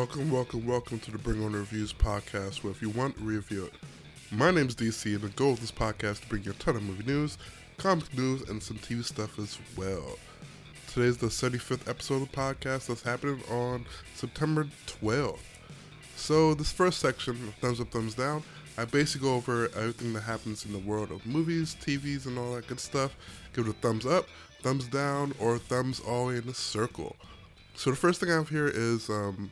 Welcome, welcome, welcome to the Bring On Reviews podcast, where if you want, review it. My name's DC, and the goal of this podcast is to bring you a ton of movie news, comic news, and some TV stuff as well. Today's the 75th episode of the podcast that's happening on September 12th. So, this first section, thumbs up, thumbs down, I basically go over everything that happens in the world of movies, TVs, and all that good stuff. Give it a thumbs up, thumbs down, or thumbs all in a circle. So, the first thing I have here is um,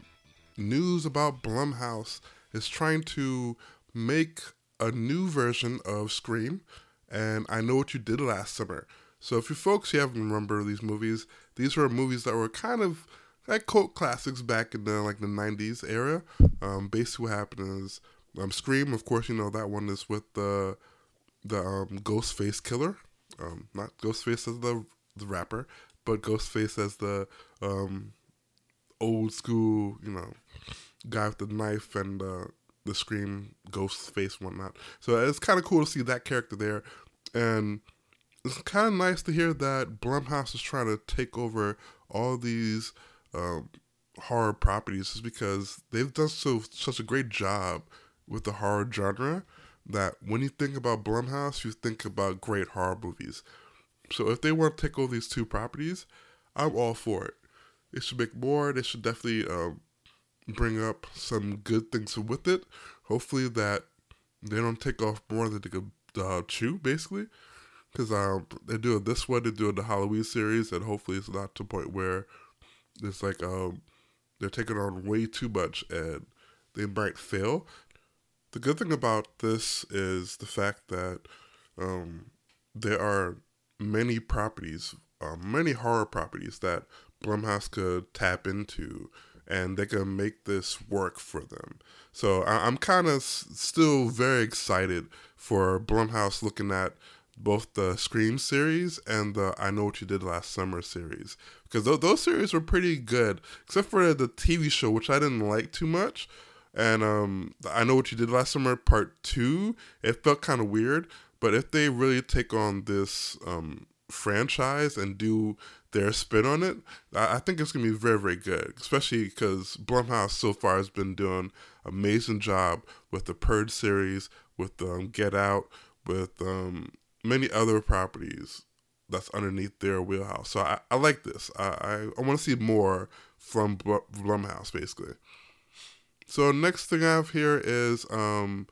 news about Blumhouse is trying to make a new version of Scream, and I know what you did last summer. So if you folks you haven't remember these movies, these were movies that were kind of like cult classics back in the like the '90s era. Um, basically, what happened is um, Scream. Of course, you know that one is with the the um, Ghostface killer, um, not Ghostface as the the rapper, but Ghostface as the um, old school, you know, guy with the knife and uh, the scream ghost face whatnot. So it's kind of cool to see that character there, and it's kind of nice to hear that Blumhouse is trying to take over all these um, horror properties, just because they've done so such a great job with the horror genre that when you think about Blumhouse, you think about great horror movies. So if they want to take over these two properties, I'm all for it. They should make more. They should definitely um, bring up some good things with it. Hopefully that they don't take off more than they could uh, chew, basically. Because um, they're doing this one, they're doing the Halloween series, and hopefully it's not to the point where it's like um, they're taking on way too much and they might fail. The good thing about this is the fact that um, there are many properties, uh, many horror properties that Blumhouse could tap into and they can make this work for them. So I, am kind of s- still very excited for Blumhouse looking at both the Scream series and the I Know What You Did Last Summer series because th- those series were pretty good, except for the TV show, which I didn't like too much. And um, I Know What You Did Last Summer Part Two, it felt kind of weird. But if they really take on this um, franchise and do their spin on it, I, think it's gonna be very, very good. Especially because Blumhouse so far has been doing amazing job with the Purge series, with um, Get Out, with um, many other properties that's underneath their wheelhouse. So I, I like this. I, I, I want to see more from Blumhouse, basically. So next thing I have here is um,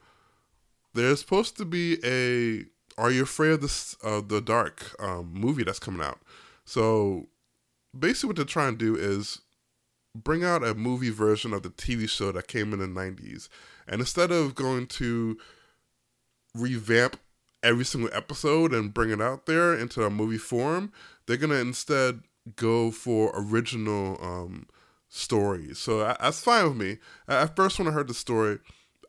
there's supposed to be a Are You Afraid of the uh, the Dark um, movie that's coming out. So basically, what they're trying to do is bring out a movie version of the TV show that came in the 90s. And instead of going to revamp every single episode and bring it out there into a movie form, they're going to instead go for original um, stories. So that's fine with me. At first, when I heard the story,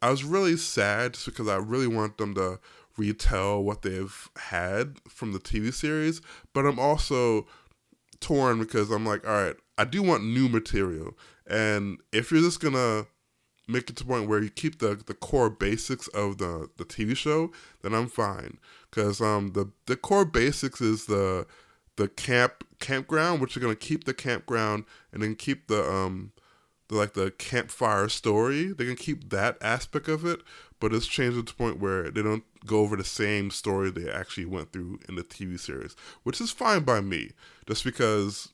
I was really sad just because I really want them to retell what they've had from the TV series, but I'm also torn because I'm like, all right, I do want new material. And if you're just gonna make it to point where you keep the, the core basics of the, the TV show, then I'm fine. Cause um the, the core basics is the the camp campground, which are gonna keep the campground and then keep the um the like the campfire story. They can keep that aspect of it, but it's changed to the point where they don't go over the same story they actually went through in the TV series, which is fine by me, just because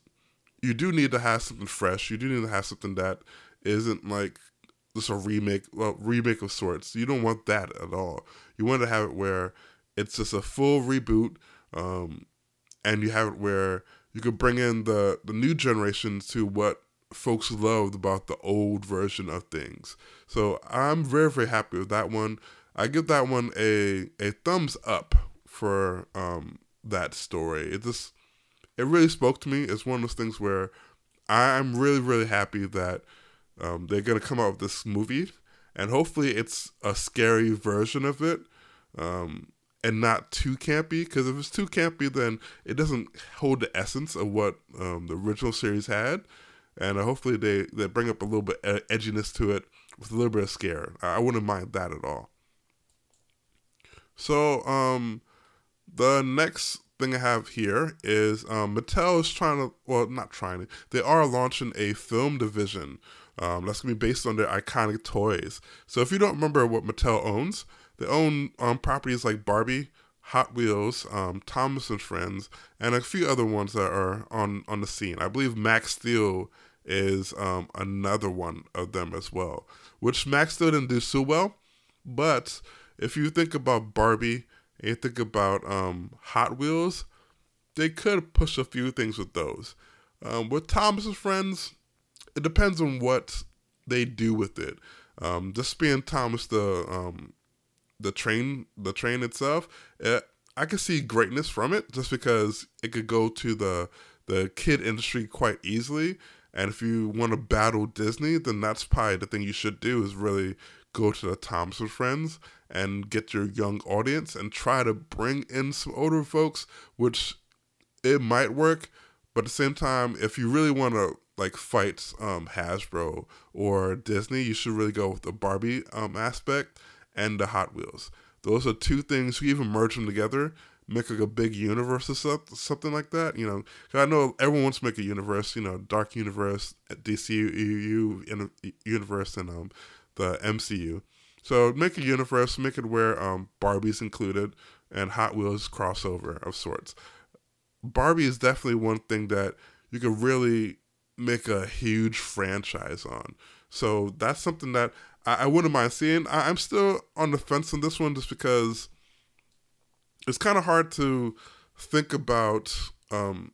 you do need to have something fresh. You do need to have something that isn't like just a remake, well, remake of sorts. You don't want that at all. You want to have it where it's just a full reboot, um, and you have it where you could bring in the the new generation to what folks loved about the old version of things. So I'm very very happy with that one. I give that one a a thumbs up for um, that story. It just it really spoke to me. It's one of those things where I'm really really happy that um, they're gonna come out with this movie, and hopefully it's a scary version of it. Um, and not too campy, because if it's too campy, then it doesn't hold the essence of what um, the original series had and uh, hopefully they, they bring up a little bit edginess to it with a little bit of scare. I wouldn't mind that at all. So, um, the next thing I have here is um, Mattel is trying to, well, not trying to, they are launching a film division Um, that's gonna be based on their iconic toys. So if you don't remember what Mattel owns, they own um, properties like Barbie, Hot Wheels, um, Thomas and Friends, and a few other ones that are on on the scene. I believe Max Steel is um, another one of them as well, which Max Steel didn't do so well. But if you think about Barbie and you think about um, Hot Wheels, they could push a few things with those. Um, with Thomas and Friends, it depends on what they do with it. Um, just being Thomas the um, the train the train itself, it, eh, I can see greatness from it just because it could go to the the kid industry quite easily. And if you want to battle Disney, then that's probably the thing you should do is really go to the Thomas and Friends and get your young audience and try to bring in some older folks, which it might work, but at the same time, if you really want to like fight um, Hasbro or Disney, you should really go with the Barbie um, aspect and the Hot Wheels. Those are two things. You even merge them together, make like a big universe or something like that. You know, I know everyone wants to make a universe. You know, Dark Universe, DCU universe, and um, the MCU. So make a universe, make it where um, Barbie's included and Hot Wheels crossover of sorts. Barbie is definitely one thing that you could really make a huge franchise on. So that's something that I, I wouldn't mind seeing. I, am still on the fence on this one just because it's kind of hard to think about um,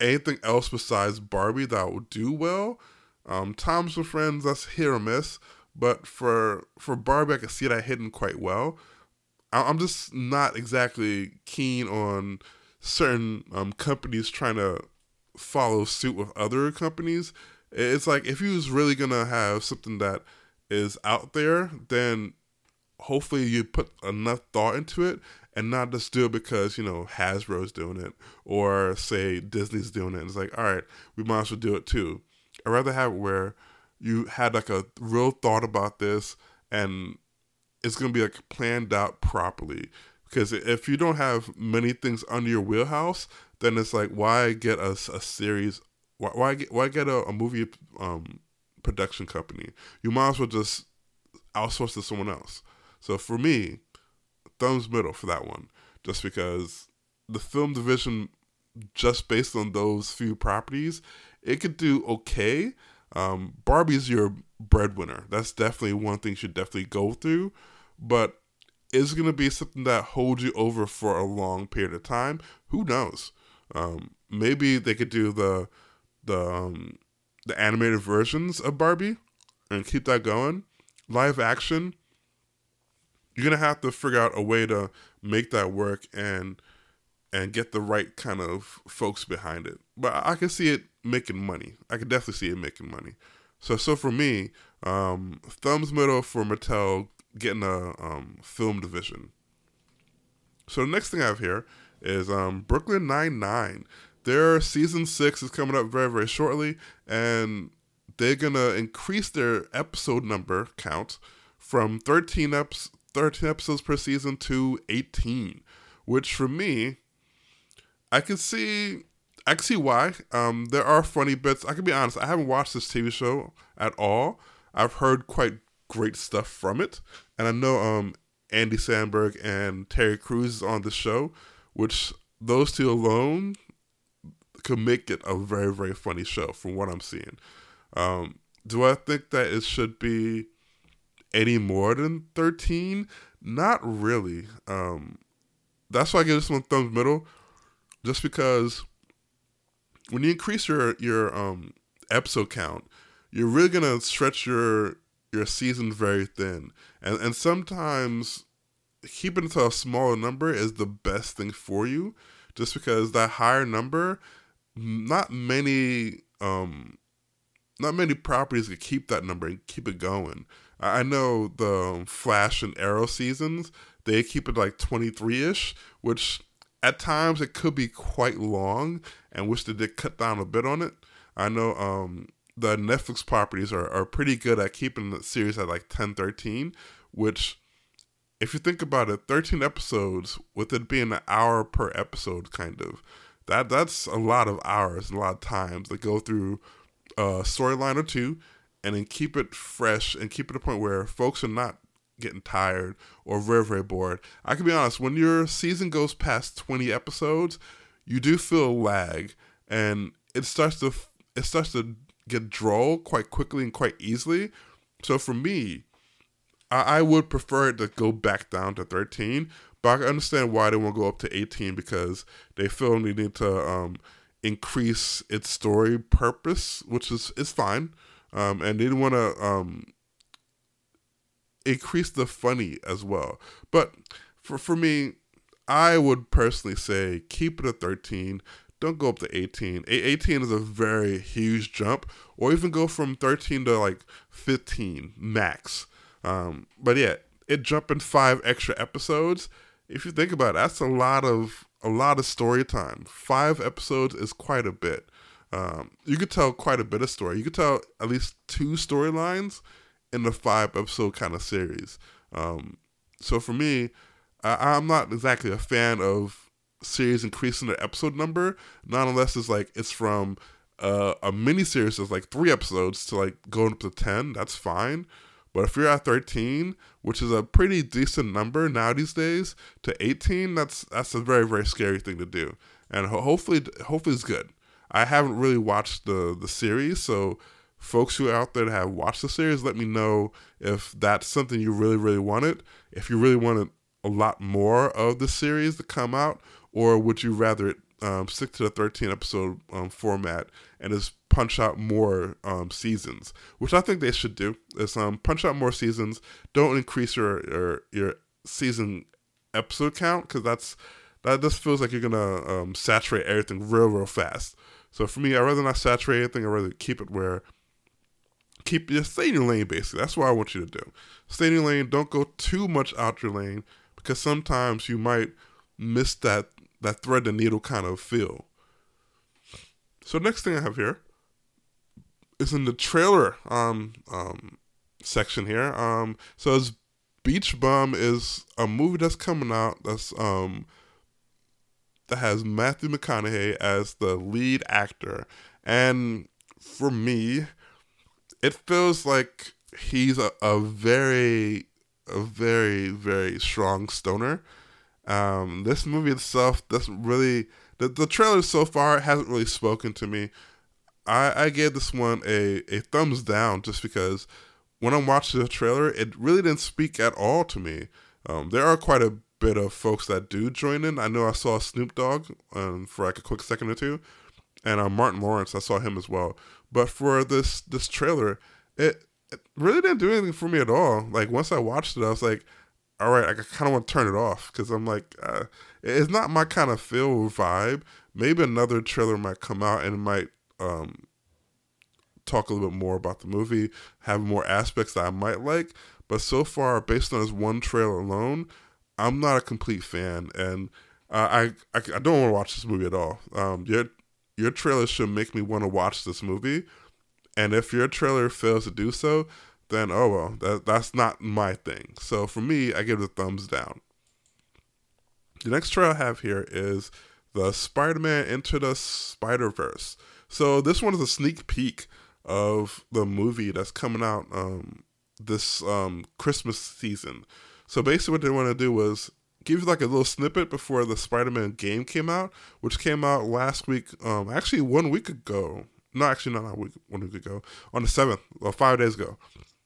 anything else besides Barbie that will do well. Um, Tom's with Friends, that's hit or miss. But for for Barbie, I can see that hitting quite well. I, I'm just not exactly keen on certain um, companies trying to follow suit with other companies. It's like if you was really gonna have something that is out there, then hopefully you put enough thought into it and not just do it because you know Hasbro's doing it or say Disney's doing it. It's like all right, we might as well do it too. I'd rather have it where you had like a real thought about this and it's gonna be like planned out properly. Because if you don't have many things under your wheelhouse, then it's like why get a, a series? Why why get why get a, a movie um, production company? You might as well just outsource to someone else. So for me, thumbs middle for that one, just because the film division, just based on those few properties, it could do okay. Um, Barbie's your breadwinner. That's definitely one thing you should definitely go through. But is going to be something that holds you over for a long period of time. Who knows? Um, maybe they could do the the um, the animated versions of Barbie and keep that going. Live action, you're gonna have to figure out a way to make that work and and get the right kind of folks behind it. But I can see it making money. I can definitely see it making money. So so for me, um, thumbs middle for Mattel getting a um, film division. So the next thing I have here is um, Brooklyn Nine Nine. Their season six is coming up very very shortly, and they're gonna increase their episode number count from 13 eps 13 episodes per season to 18, which for me, I can see I can see why. Um, there are funny bits. I can be honest. I haven't watched this TV show at all. I've heard quite great stuff from it. And I know um, Andy Samberg and Terry Crews is on the show, which those two alone could make it a very, very funny show from what I'm seeing. Um, do I think that it should be any more than 13? Not really. Um, that's why I give this one thumbs middle, just because when you increase your your um, episode count, you're really gonna stretch your your season very thin. And and sometimes keeping it to a smaller number is the best thing for you, just because that higher number, not many um not many properties can keep that number and keep it going. I know the um, Flash and Arrow seasons, they keep it like 23 ish, which at times it could be quite long and wish they did cut down a bit on it. I know um, the Netflix properties are, are pretty good at keeping the series at like 10, 13, which, if you think about it, 13 episodes with it being an hour per episode, kind of, that that's a lot of hours, a lot of times that go through a storyline or two and then keep it fresh and keep it to a point where folks are not getting tired or very very bored. I can be honest, when your season goes past 20 episodes, you do feel lag and it starts to it starts to get droll quite quickly and quite easily. So for me, I, I would prefer it to go back down to 13, but I understand why they want to go up to 18 because they feel they need to um, increase its story purpose, which is is fine. Um, and they want to um, increase the funny as well. But for for me, I would personally say keep it at 13. Don't go up to 18. 18 is a very huge jump, or even go from 13 to like 15 max. Um, but yeah, it jumping five extra episodes. If you think about it, that's a lot of a lot of story time. Five episodes is quite a bit. Um, you could tell quite a bit of story. You could tell at least two storylines in the five episode kind of series. Um, so for me, I, am not exactly a fan of series increasing their episode number, not unless it's like it's from uh, a mini series that's like three episodes to like going up to ten. That's fine. But if you're at 13, which is a pretty decent number now these days, to 18, that's that's a very very scary thing to do. And ho- hopefully hopefully it's good. I haven't really watched the the series, so folks who are out there that have watched the series, let me know if that's something you really really wanted. If you really wanted a lot more of the series to come out, or would you rather um, stick to the 13 episode um, format and just punch out more um, seasons, which I think they should do. Is um, punch out more seasons. Don't increase your your, your season episode count because that's that just feels like you're gonna um, saturate everything real real fast. So for me, I'd rather not saturate anything. I'd rather keep it where keep just stay in your lane. Basically, that's what I want you to do. Stay in your lane. Don't go too much out your lane because sometimes you might miss that that thread the needle kind of feel. So next thing I have here is in the trailer um, um, section here. Um, so it's Beach Bum is a movie that's coming out that's um that has Matthew McConaughey as the lead actor, and for me, it feels like he's a, a very a very very strong stoner. Um, this movie itself doesn't really the the trailer so far hasn't really spoken to me. I, I gave this one a, a thumbs down just because when I'm watching the trailer, it really didn't speak at all to me. Um, there are quite a bit of folks that do join in. I know I saw Snoop Dogg um, for like a quick second or two, and uh, Martin Lawrence, I saw him as well. But for this this trailer, it, it really didn't do anything for me at all. Like once I watched it, I was like, all right, I kind of want to turn it off because I'm like, uh, it's not my kind of feel vibe. Maybe another trailer might come out and it might um, talk a little bit more about the movie, have more aspects that I might like. But so far, based on this one trailer alone, I'm not a complete fan, and uh, I, I, I don't want to watch this movie at all. Um, your your trailer should make me want to watch this movie, and if your trailer fails to do so, then oh well, that that's not my thing. So for me, I give it a thumbs down. The next trailer I have here is the Spider-Man Into the Spider-Verse. So this one is a sneak peek of the movie that's coming out um, this um, Christmas season. So basically, what they want to do was give you like a little snippet before the Spider-Man game came out, which came out last week. Um, actually, one week ago. No, actually, not a week. One week ago, on the seventh, well, five days ago.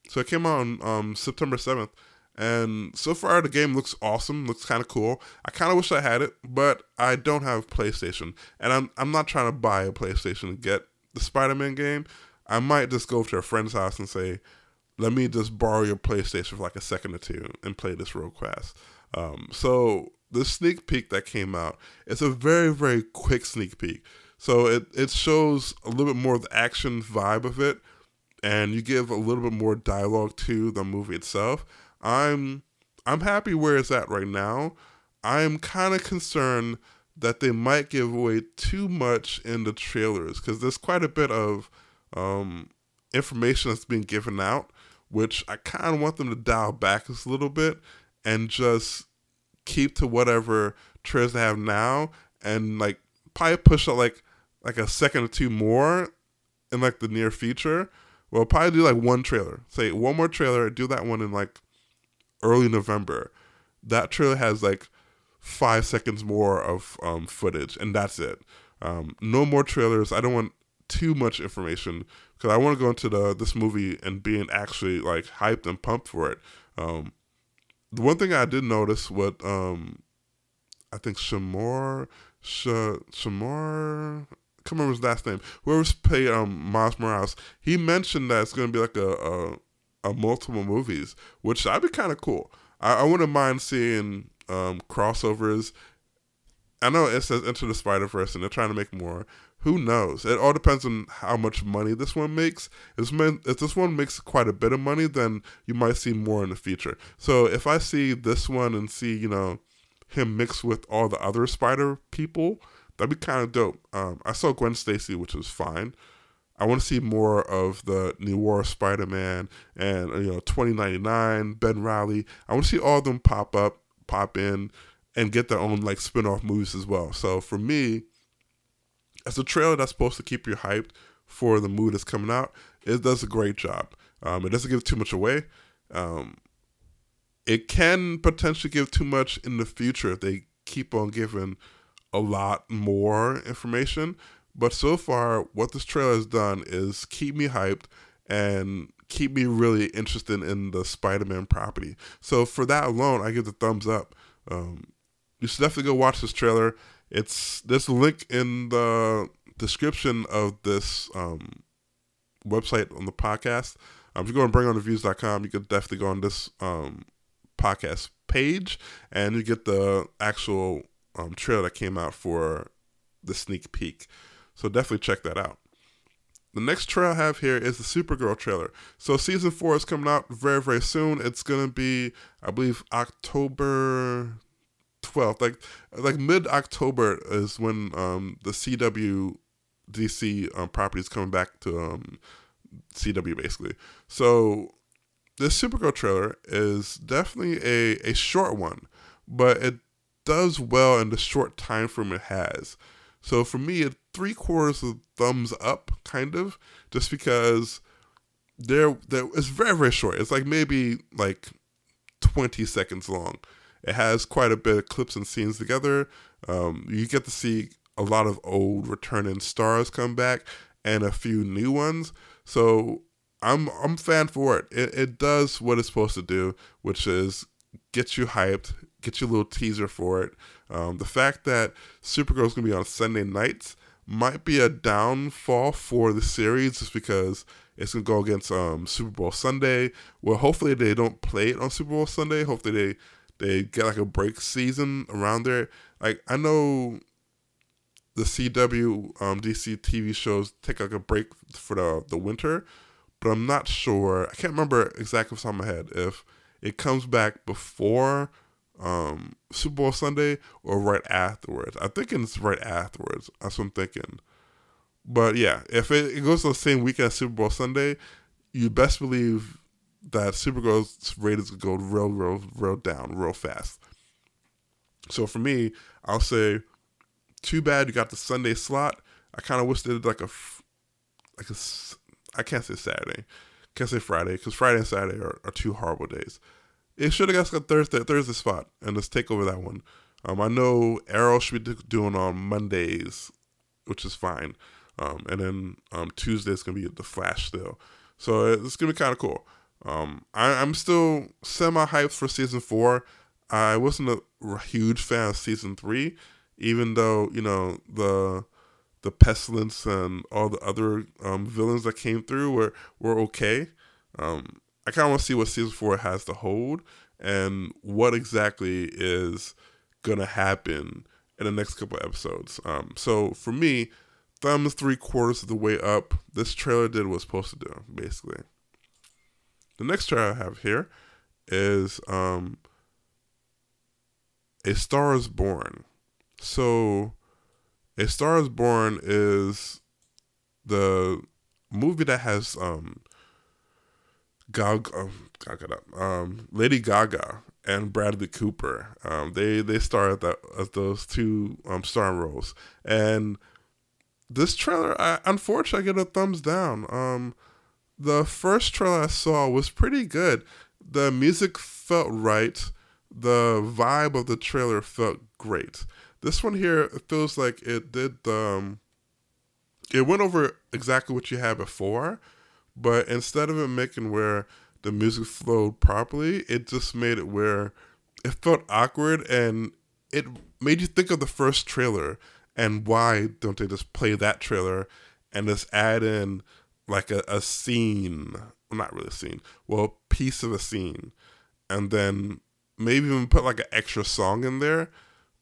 So it came out on um, September 7th. And so far, the game looks awesome. Looks kind of cool. I kind of wish I had it, but I don't have PlayStation, and I'm I'm not trying to buy a PlayStation to get the Spider-Man game. I might just go to a friend's house and say, "Let me just borrow your PlayStation for like a second or two and play this real fast." Um, so the sneak peek that came out, it's a very very quick sneak peek. So it it shows a little bit more of the action vibe of it and you give a little bit more dialogue to the movie itself, I'm I'm happy where it's at right now. I'm kind of concerned that they might give away too much in the trailers because there's quite a bit of um, information that's being given out, which I kind of want them to dial back a little bit and just keep to whatever trailers they have now, and like probably push out like like a second or two more in like the near future Well, probably do like one trailer. Say one more trailer. Do that one in like early November. That trailer has like five seconds more of um, footage, and that's it. Um, no more trailers. I don't want too much information because I want to go into the this movie and being actually like hyped and pumped for it. Um, the one thing I did notice what um, I think Shamor Sh- Shamor I can't remember his last name. Whoever's played um Miles Morales, he mentioned that it's going to be like a, a, a multiple movies, which I'd be kind of cool. I, I wouldn't mind seeing um, crossovers. I know it says Into the Spider Verse, and they're trying to make more. Who knows? It all depends on how much money this one makes. If this one makes quite a bit of money, then you might see more in the future. So if I see this one and see, you know, him mixed with all the other Spider people, that'd be kind of dope. Um, I saw Gwen Stacy, which was fine. I want to see more of the New Noir Spider Man and you know 2099 Ben Reilly. I want to see all of them pop up, pop in, and get their own like spin off movies as well. So for me, as a trailer that's supposed to keep you hyped for the movie that's coming out, it does a great job. Um, it doesn't give too much away. Um, it can potentially give too much in the future if they keep on giving a lot more information. But so far, what this trailer has done is keep me hyped and keep me really interested in the Spider-Man property. So for that alone, I give the thumbs up. Um, you should definitely go watch this trailer. It's a link in the description of this um, website on the podcast. Um, if you go and bringonreviews.com, you could definitely go on this um, podcast page and you get the actual um, trailer that came out for the sneak peek. So definitely check that out. The next trailer I have here is the Supergirl trailer. So season four is coming out very, very soon. It's gonna be, I believe, October twelfth. Like like mid October is when um, the CW DC um, property is coming back to um, CW basically. So this Supergirl trailer is definitely a, a short one, but it does well in the short time frame it has. So for me, a three quarters of thumbs up, kind of, just because there there it's very very short. It's like maybe like twenty seconds long. It has quite a bit of clips and scenes together. Um, you get to see a lot of old returning stars come back and a few new ones. So I'm I'm fan for it. It it does what it's supposed to do, which is get you hyped, get you a little teaser for it. Um, the fact that Supergirl is going to be on Sunday nights might be a downfall for the series just because it's going to go against um, Super Bowl Sunday. Well, hopefully they don't play it on Super Bowl Sunday. Hopefully they they get like a break season around there. Like I know the CW um, DC TV shows take like a break for the the winter, but I'm not sure. I can't remember exactly top of my head if it comes back before um, Super Bowl Sunday or right afterwards. I think it's right afterwards. That's what I'm thinking. But yeah, if it, it goes to the same weekend as Super Bowl Sunday, you best believe that Supergirl's ratings go real, real, real down real fast. So for me, I'll say, too bad you got the Sunday slot. I kind of wish they did like a, like a, I can't say Saturday, can't say Friday because Friday and Saturday are, are two horrible days. It should have got a Thursday Thursday spot, and let's take over that one. Um, I know Arrow should be doing on Mondays, which is fine. Um, and then um, Tuesday is gonna be the Flash still, so it's gonna be kind of cool. Um, I, am still semi hyped for season four. I wasn't a huge fan of season three, even though you know the the pestilence and all the other um, villains that came through were were okay. Um, I kind of want to see what season four has to hold and what exactly is gonna happen in the next couple episodes. Um, so for me, thumbs three quarters of the way up. This trailer did what it was supposed to do, basically. The next trailer I have here is um, A Star is Born. So, A Star is Born is the movie that has um, Gaga, Gaga um, Lady Gaga and Bradley Cooper. Um, they they star at that as those two um, star roles, and this trailer, I, unfortunately, I get a thumbs down. Um, the first trailer I saw was pretty good. The music felt right. The vibe of the trailer felt great. This one here feels like it did um it went over exactly what you had before, but instead of it making where the music flowed properly, it just made it where it felt awkward and it made you think of the first trailer and why don't they just play that trailer and just add in like a, a scene well, not really a scene well a piece of a scene and then maybe even put like an extra song in there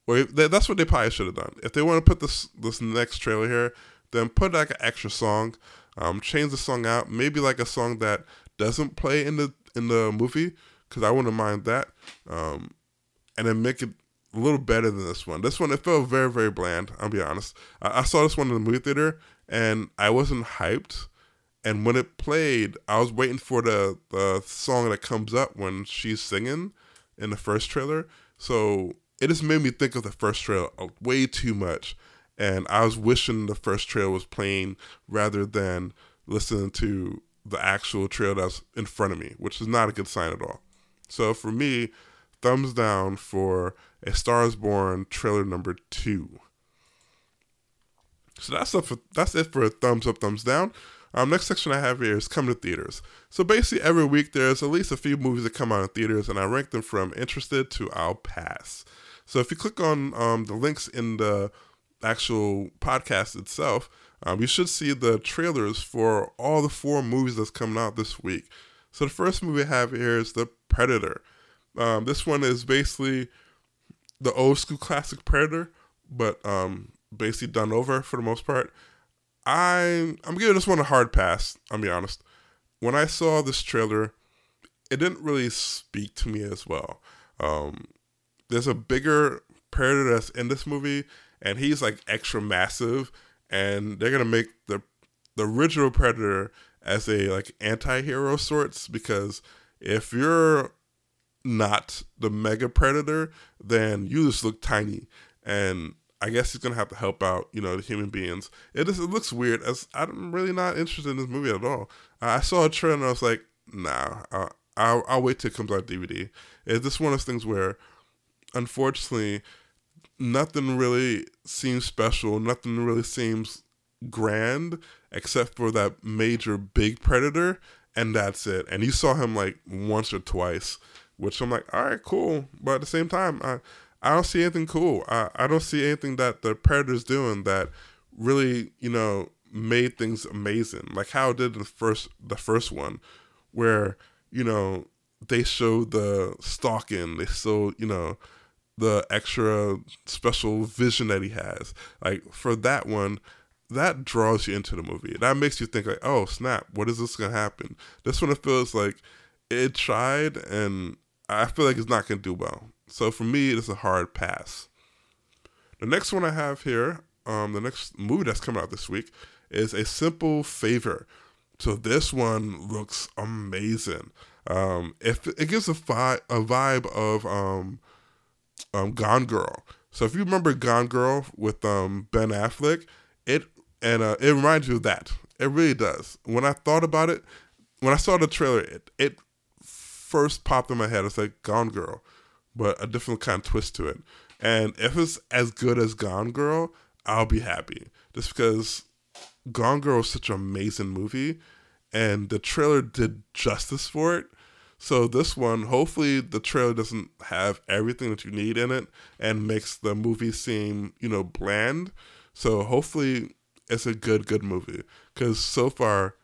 or that's what they probably should have done if they want to put this this next trailer here then put like an extra song um, change the song out maybe like a song that doesn't play in the in the movie because i wouldn't mind that um, and then make it a little better than this one. This one it felt very very bland. I'll be honest. I, I saw this one in the movie theater and I wasn't hyped. And when it played, I was waiting for the the song that comes up when she's singing in the first trailer. So it just made me think of the first trailer uh, way too much. And I was wishing the first trailer was playing rather than listening to the actual trailer that's in front of me, which is not a good sign at all. So for me, thumbs down for A Star is Born trailer number two. So that's it for, that's it for a thumbs up, thumbs down. Um, next section I have here is coming to theaters. So basically, every week there's at least a few movies that come out in theaters, and I rank them from interested to I'll pass. So if you click on um, the links in the actual podcast itself, um, you should see the trailers for all the four movies that's coming out this week. So the first movie I have here is The Predator. Um, this one is basically the old school classic Predator, but um, basically done over for the most part. I I'm giving this one a hard pass. I'll be honest. When I saw this trailer, it didn't really speak to me as well. Um, there's a bigger Predator that's in this movie, and he's like extra massive, and they're gonna make the the original Predator as a like anti-hero sorts because if you're not the mega predator, then you just look tiny. And I guess he's gonna have to help out, you know, the human beings. It just it looks weird. As I'm really not interested in this movie at all. I saw a trailer and I was like, nah, I'll, I'll, I'll wait till it comes out DVD. It's just one of those things where, unfortunately, nothing really seems special. Nothing really seems grand except for that major big predator, and that's it. And you saw him like once or twice which I'm like, all right, cool. But at the same time, I I don't see anything cool. I, I don't see anything that the Predator's doing that really, you know, made things amazing. Like how did the first the first one, where you know they showed the stalking, they showed you know the extra special vision that he has. Like for that one, that draws you into the movie. That makes you think like, oh snap, what is this gonna happen? This one it feels like it tried and I feel like it's not to do well. So for me, it's a hard pass. The next one I have here, um, the next movie that's coming out this week, is A Simple Favor. So this one looks amazing. Um, if it gives a, fi- a vibe of um, um, Gone Girl. So if you remember Gone Girl with um, Ben Affleck, it and uh, it reminds you of that. It really does. When I thought about it, when I saw the trailer, it, it first popped in my head. It's like Gone Girl, but a different kind of twist to it. And if it's as good as Gone Girl, I'll be happy. Just because Gone Girl is such an amazing movie, and the trailer did justice for it. So this one, hopefully, the trailer doesn't have everything that you need in it and makes the movie seem, you know, bland. So hopefully, it's a good, good movie. Because so far,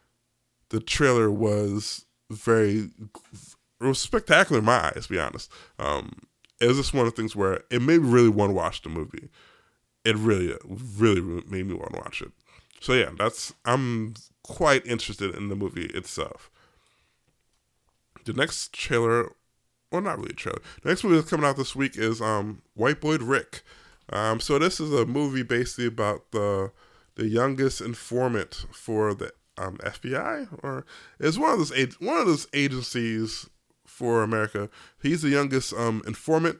the trailer was very it was spectacular in my eyes, to be honest. Um, it was just one of the things where it made me really want to watch the movie. It really, really made me want to watch it. So yeah, that's I'm quite interested in the movie itself. The next trailer, well, not really a trailer. The next movie that's coming out this week is um, White Boy Rick. Um, so this is a movie basically about the the youngest informant for the um, FBI, or it's one of those one of those agencies for America. He's the youngest um, informant.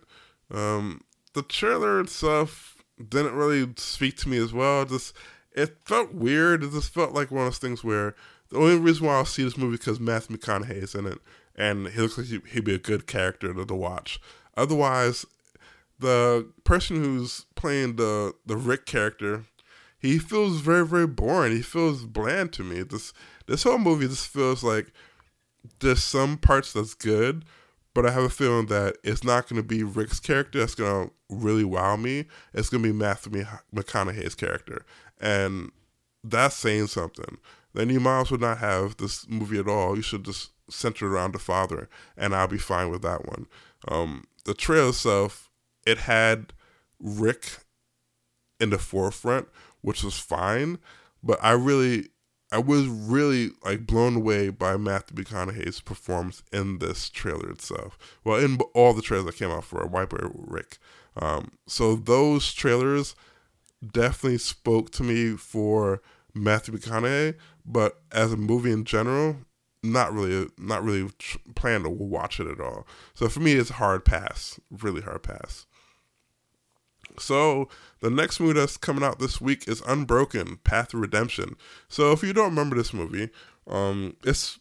Um, the trailer itself didn't really speak to me as well. Just it felt weird. It just felt like one of those things where the only reason why I'll see this movie because Matthew McConaughey is in it, and he looks like he'd be a good character to, to watch. Otherwise, the person who's playing the the Rick character, he feels very very boring. He feels bland to me. This this whole movie just feels like there's some parts that's good, but I have a feeling that it's not going to be Rick's character that's going to really wow me. It's going to be Matthew McConaughey's character, and that's saying something. Then you might as well not have this movie at all. You should just center around the father, and I'll be fine with that one. Um, the trailer itself, it had Rick in the forefront, which was fine, but I really I was really like blown away by Matthew McConaughey's performance in this trailer itself. Well, in all the trailers that came out for White Rick. Um, so those trailers definitely spoke to me for Matthew McConaughey, but as a movie in general, not really, not really plan to watch it at all. So for me, it's hard pass, really hard pass. So the next movie that's coming out this week is Unbroken: Path to Redemption. So if you don't remember this movie, um, it's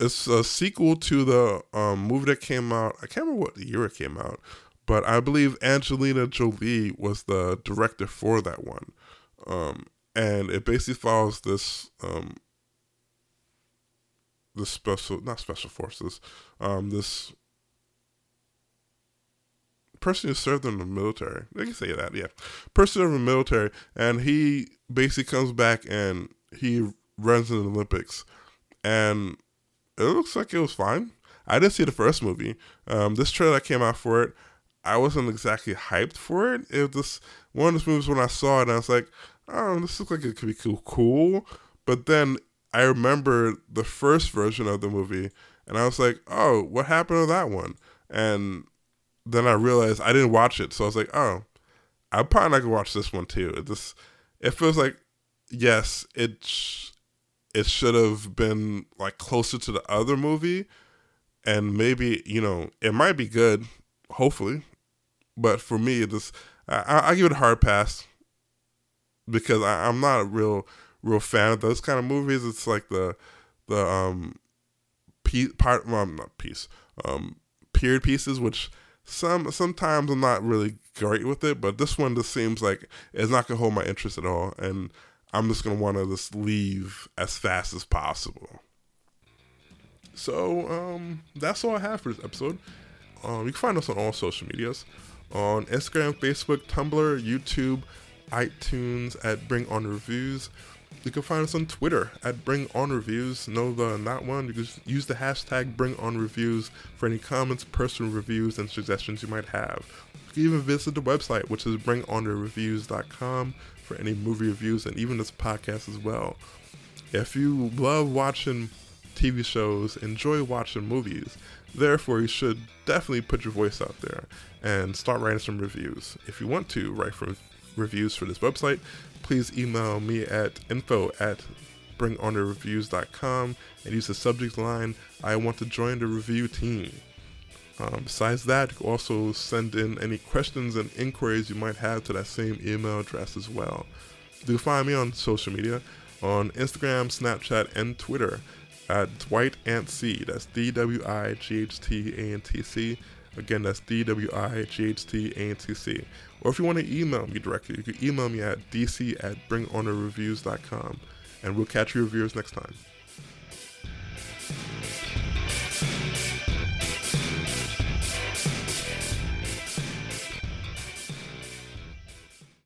it's a sequel to the um, movie that came out. I can't remember what year it came out, but I believe Angelina Jolie was the director for that one. Um, and it basically follows this um, this special not special forces, um, this person who served in the military. They can say that, yeah. Person in the military, and he basically comes back and he runs in the Olympics, and it looks like it was fine. I didn't see the first movie. Um, this trailer that came out for it, I wasn't exactly hyped for it. It was just one of those movies when I saw it, I was like, oh, this looks like it could be cool, cool. But then I remember the first version of the movie, and I was like, oh, what happened to that one? And then I realized I didn't watch it, so I was like, oh, I'm probably not gonna watch this one too. It just it feels like yes, it it should have been like closer to the other movie, and maybe you know it might be good, hopefully, but for me, just I, I give it a hard pass because I, I'm not a real real fan of those kind of movies. It's like the the um piece part well not piece um period pieces which some sometimes I'm not really great with it, but this one just seems like it's not gonna hold my interest at all, and I'm just gonna want to just leave as fast as possible. So um, that's all I have for this episode. Um, you can find us on all social medias on Instagram, Facebook, Tumblr, YouTube, iTunes at Bring On Reviews. You can find us on Twitter at Bring On Reviews. No, the not one. You can use the hashtag Bring On Reviews for any comments, personal reviews, and suggestions you might have. You can even visit the website, which is BringOnReviews.com, for any movie reviews and even this podcast as well. If you love watching TV shows, enjoy watching movies, therefore you should definitely put your voice out there and start writing some reviews. If you want to write for reviews for this website, please email me at info at bringonorreviews.com and use the subject line, I want to join the review team. Um, besides that, also send in any questions and inquiries you might have to that same email address as well. You can find me on social media on Instagram, Snapchat, and Twitter at Dwight. That's D W I G H T A N T C. Again, that's D W I G H T A N T C. Or if you want to email me directly, you can email me at dc at bringonorreviews.com. And we'll catch you reviewers next time.